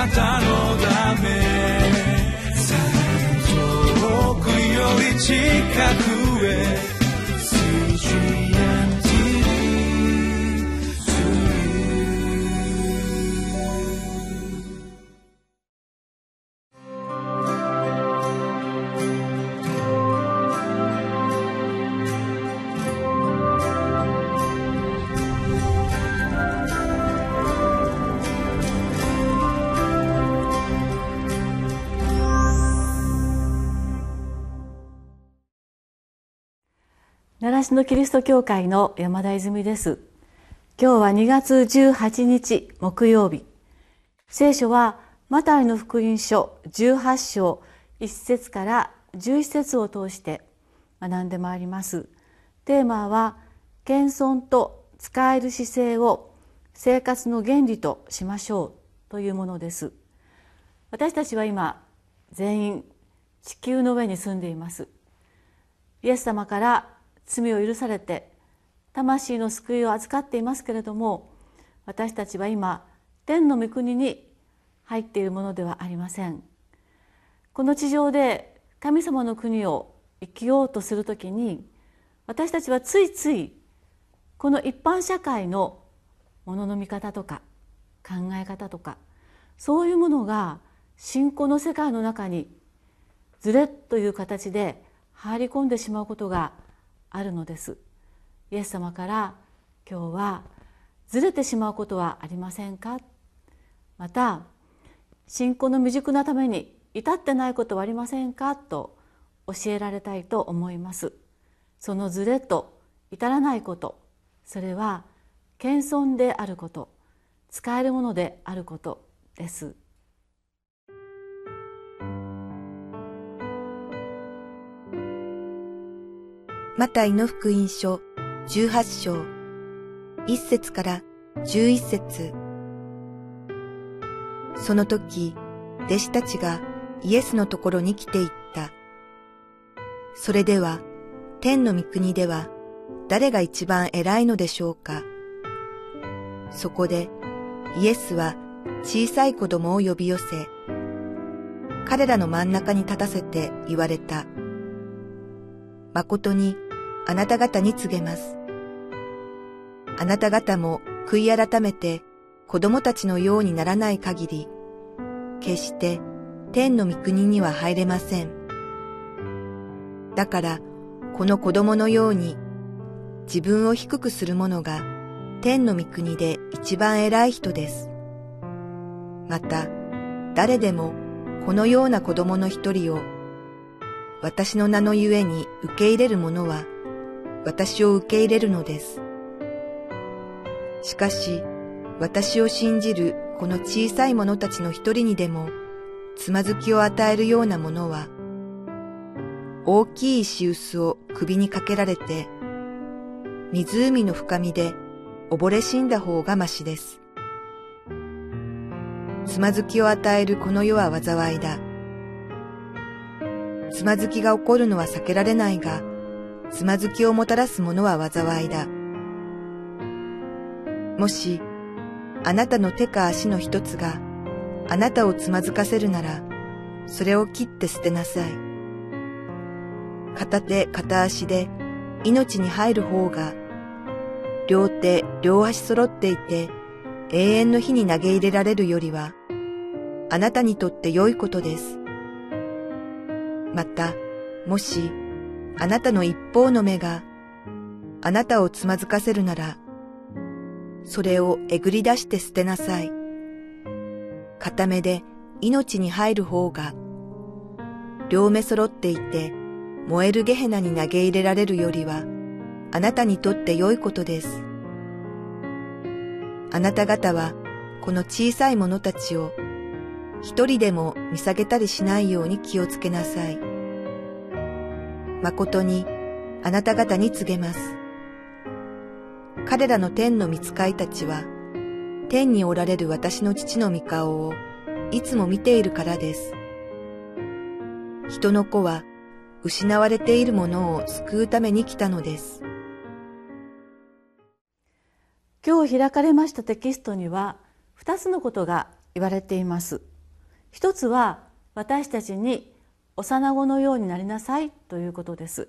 なたのため。遠くより近く。習志野キリスト教会の山田泉です。今日は2月18日木曜日。聖書はマタイの福音書18章1節から11節を通して学んでまいります。テーマは謙遜と使える姿勢を生活の原理としましょうというものです。私たちは今全員地球の上に住んでいます。イエス様から罪を許されて魂の救いを預かっていますけれども私たちは今天の御国に入っているものではありません。この地上で神様の国を生きようとするときに私たちはついついこの一般社会のものの見方とか考え方とかそういうものが信仰の世界の中にずれという形で入り込んでしまうことがあるのです。イエス様から今日はずれてしまうことはありませんか？また信仰の未熟なために至ってないことはありませんか？と教えられたいと思います。そのずれと至らないこと。それは謙遜であること。使えるものであることです。マタイの福音書18章1節から11節その時、弟子たちがイエスのところに来ていった。それでは、天の御国では誰が一番偉いのでしょうかそこでイエスは小さい子供を呼び寄せ、彼らの真ん中に立たせて言われた。誠にあなた方に告げます。あなた方も悔い改めて子供たちのようにならない限り、決して天の御国には入れません。だから、この子供のように自分を低くする者が天の御国で一番偉い人です。また、誰でもこのような子供の一人を私の名のゆえに受け入れる者は私を受け入れるのです。しかし、私を信じるこの小さい者たちの一人にでも、つまずきを与えるようなものは、大きい石臼を首にかけられて、湖の深みで溺れ死んだ方がましです。つまずきを与えるこの世は災いだ。つまずきが起こるのは避けられないが、つまずきをもたらすものは災いだ。もし、あなたの手か足の一つがあなたをつまずかせるなら、それを切って捨てなさい。片手片足で命に入る方が、両手両足揃っていて永遠の火に投げ入れられるよりは、あなたにとって良いことです。また、もし、あなたの一方の目があなたをつまずかせるなら、それをえぐり出して捨てなさい。片目で命に入る方が、両目揃っていて燃えるゲヘナに投げ入れられるよりは、あなたにとって良いことです。あなた方はこの小さい者たちを一人でも見下げたりしないように気をつけなさい。誠にあなた方に告げます。彼らの天の見使いたちは、天におられる私の父の御顔をいつも見ているからです。人の子は失われているものを救うために来たのです。今日開かれましたテキストには2つのことが言われています。一つは私たちに幼子のようになりなさいということです。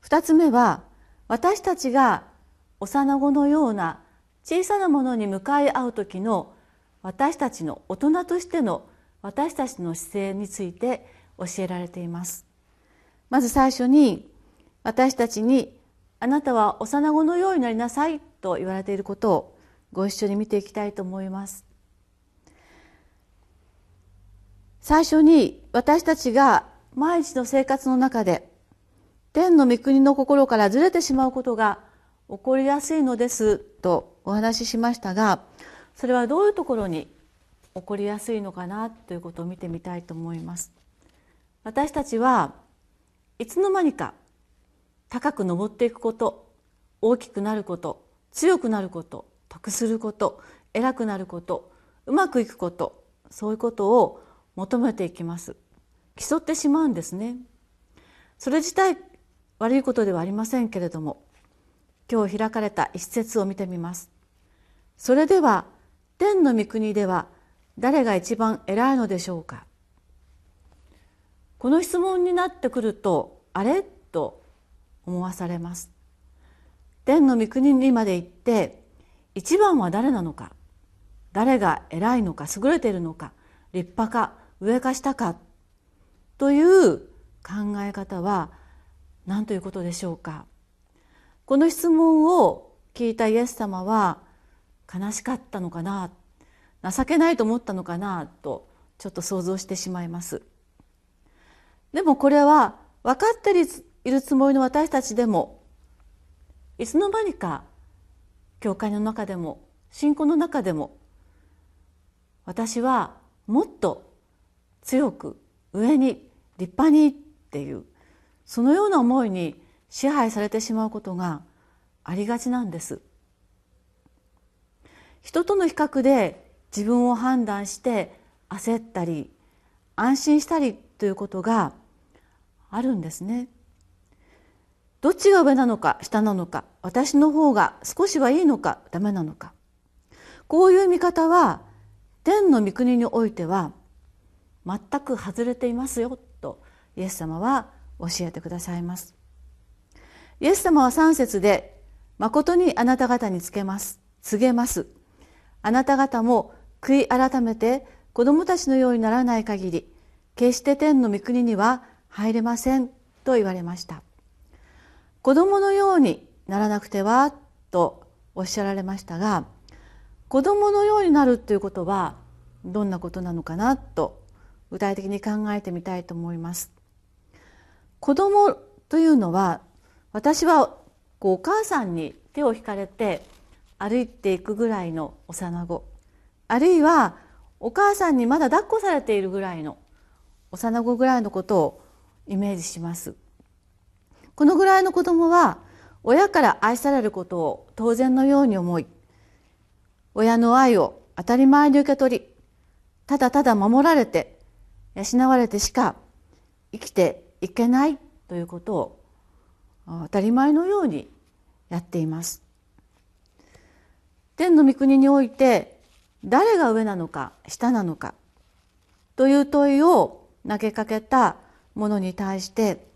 二つ目は私たちが幼子のような小さなものに向かい合う時の私たちの大人としての私たちの姿勢について教えられています。まず最初に私たちにあなたは幼子のようになりなさいと言われていることをご一緒に見ていきたいと思います。最初に私たちが毎日の生活の中で天の御国の心からずれてしまうことが起こりやすいのですとお話ししましたがそれはどういうところに起こりやすいのかなということを見てみたいと思います。私たちはいつの間にか高く登っていくこと大きくなること強くなること得すること偉くなることうまくいくことそういうことを求めていきます。競ってしまうんですね。それ自体悪いことではありませんけれども今日開かれた一節を見てみます。それでは天の御国では誰が一番偉いのでしょうか。この質問になってくるとあれ？と思わされます。天の御国にまで行って一番は誰なのか？誰が偉いのか？優れているのか？立派か？上か下か？という考え方は何ということでしょうか？この質問を聞いたイエス様は悲しかったのかな？情けないと思ったのかな？とちょっと想像してしまいます。でもこれは分かっているつもりの私たちでもいつの間にか教会の中でも信仰の中でも私はもっと強く上に立派にっていうそのような思いに支配されてしまうことがありがちなんです。人との比較で自分を判断して焦ったり安心したりということがあるんですね。どっちが上なのか下なのか私の方が少しはいいのかダメなのか。こういう見方は天の御国においては全く外れていますよ。イエス様は教えてくださいます。イエス様は3節で誠にあなた方につけます。告げます。あなた方も悔い改めて子供たちのようにならない限り決して天の御国には入れません。と言われました。子供のようにならなくてはとおっしゃられましたが子供のようになるということはどんなことなのかなと具体的に考えてみたいと思います。子供というのは私はこうお母さんに手を引かれて歩いていくぐらいの幼子。あるいはお母さんにまだ抱っこされているぐらいの幼子ぐらいのことをイメージします。このぐらいの子供は親から愛されることを当然のように思い親の愛を当たり前に受け取りただただ守られて養われてしか生きていけないということを当たり前のようにやっています。天の御国において誰が上なのか下なのかという問いを投げかけたものに対して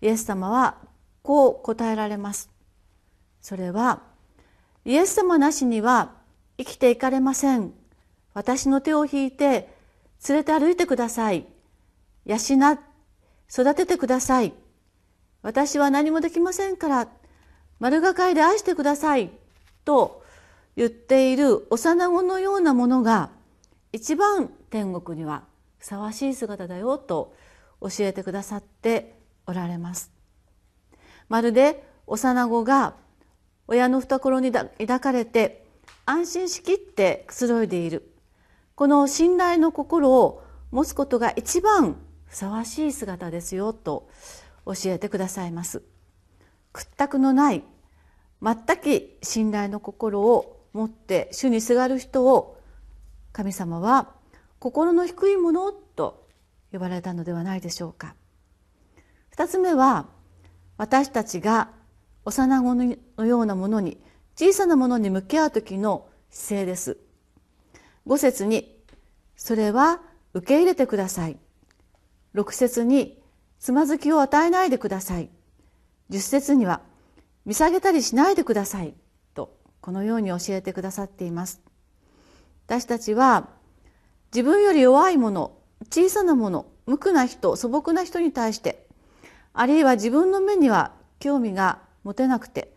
イエス様はこう答えられます。それはイエス様なしには生きていかれません。私の手を引いて連れて歩いてください。養育ててください。私は何もできませんから丸がかいで愛してくださいと言っている幼子のようなものが一番天国にはふさわしい姿だよと教えてくださっておられます。まるで幼子が親の懐に抱かれて安心しきってくつろいでいる。この信頼の心を持つことが一番ふさわしい姿ですよと教えてくださいます。屈託のない全く信頼の心を持って主にすがる人を神様は心の低いものと呼ばれたのではないでしょうか。二つ目は私たちが幼子のようなものに小さなものに向き合う時の姿勢です。五節にそれは受け入れてください。6節につまずきを与えないでください。10節には見下げたりしないでください。とこのように教えてくださっています。私たちは自分より弱いもの小さなもの無垢な人素朴な人に対してあるいは自分の目には興味が持てなくて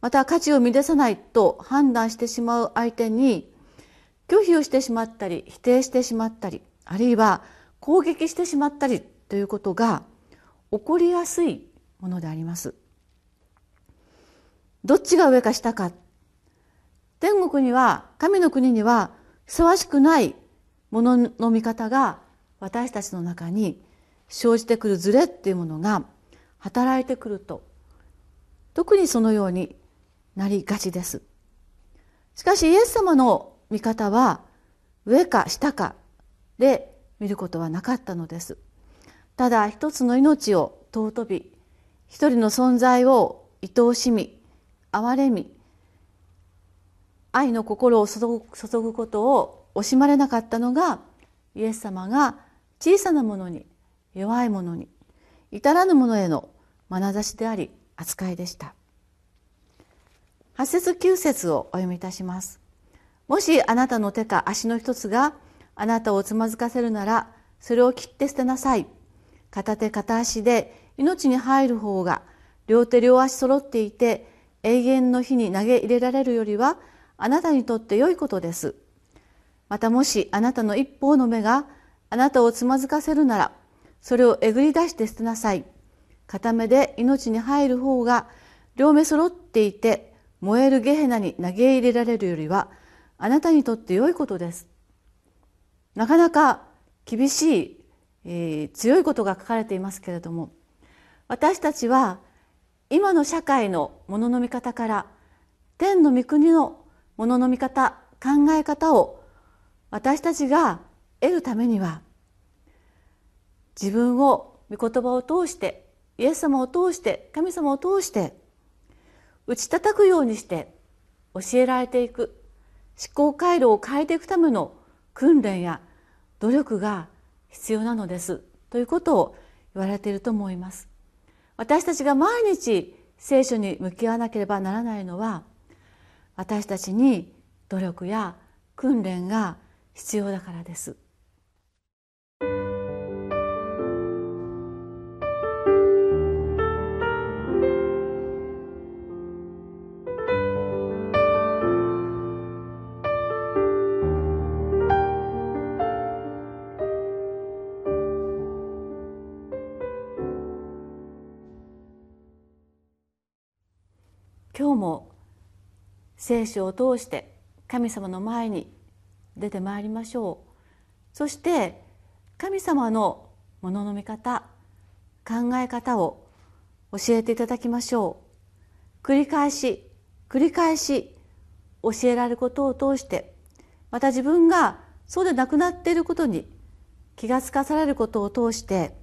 また価値を乱さないと判断してしまう相手に拒否をしてしまったり否定してしまったりあるいは攻撃してしまったりということが起こりやすいものであります。どっちが上か下か天国には神の国にはふさわしくないものの見方が私たちの中に生じてくるズレっていうものが働いてくると特にそのようになりがちです。しかしイエス様の見方は上か下かで見ることはなかったのです。ただ一つの命を尊び一人の存在を愛おしみ憐れみ愛の心を注ぐことを惜しまれなかったのがイエス様が小さなものに弱いものに至らぬものへの眼差しであり扱いでした8節9節をお読みいたしますもしあなたの手か足の一つがあなたをつまずかせるならそれを切って捨てなさい。片手片足で命に入る方が両手両足揃っていて永遠の火に投げ入れられるよりはあなたにとって良いことです。またもしあなたの一方の目があなたをつまずかせるならそれをえぐり出して捨てなさい。片目で命に入る方が両目揃っていて燃えるゲヘナに投げ入れられるよりはあなたにとって良いことです。なかなか厳しい、えー、強いことが書かれていますけれども私たちは今の社会のものの見方から天の御国のものの見方考え方を私たちが得るためには自分を御言葉を通してイエス様を通して神様を通して打ち叩くようにして教えられていく思考回路を変えていくための訓練や努力が必要なのですということを言われていると思います。私たちが毎日聖書に向き合わなければならないのは私たちに努力や訓練が必要だからです。聖書を通して神様の前に出てまいりましょう。そして神様のものの見方考え方を教えていただきましょう。繰り返し繰り返し教えられることを通してまた自分がそうでなくなっていることに気がつかされることを通して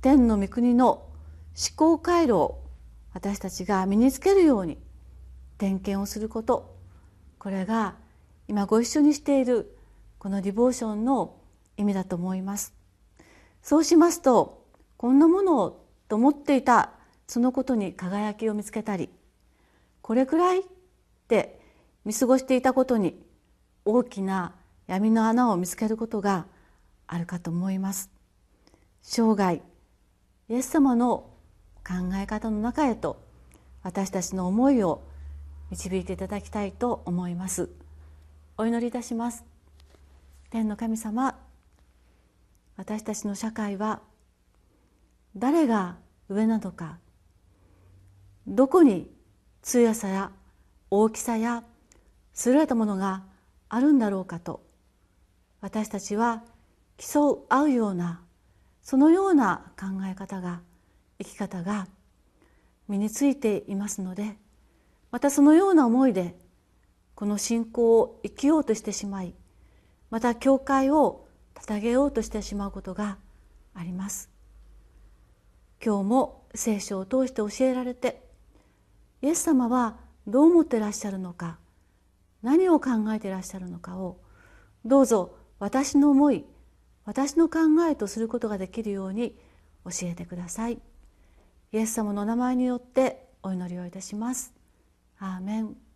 天の御国の思考回路を私たちが身につけるように点検をすること。これが今ご一緒にしているこのディボーションの意味だと思います。そうしますとこんなものをと思っていたそのことに輝きを見つけたりこれくらいって見過ごしていたことに大きな闇の穴を見つけることがあるかと思います。生涯イエス様の考え方の中へと私たちの思いを導いていただきたいと思います。お祈りいたします。天の神様私たちの社会は誰が上なのかどこに強さや大きさや優れたものがあるんだろうかと私たちは競う合うようなそのような考え方が生き方が身についていますのでまたそのような思いでこの信仰を生きようとしてしまいまた教会を捧げようとしてしまうことがあります。今日も聖書を通して教えられてイエス様はどう思ってらっしゃるのか何を考えていらっしゃるのかをどうぞ私の思い私の考えとすることができるように教えてください。イエス様のお名前によってお祈りをいたします。アー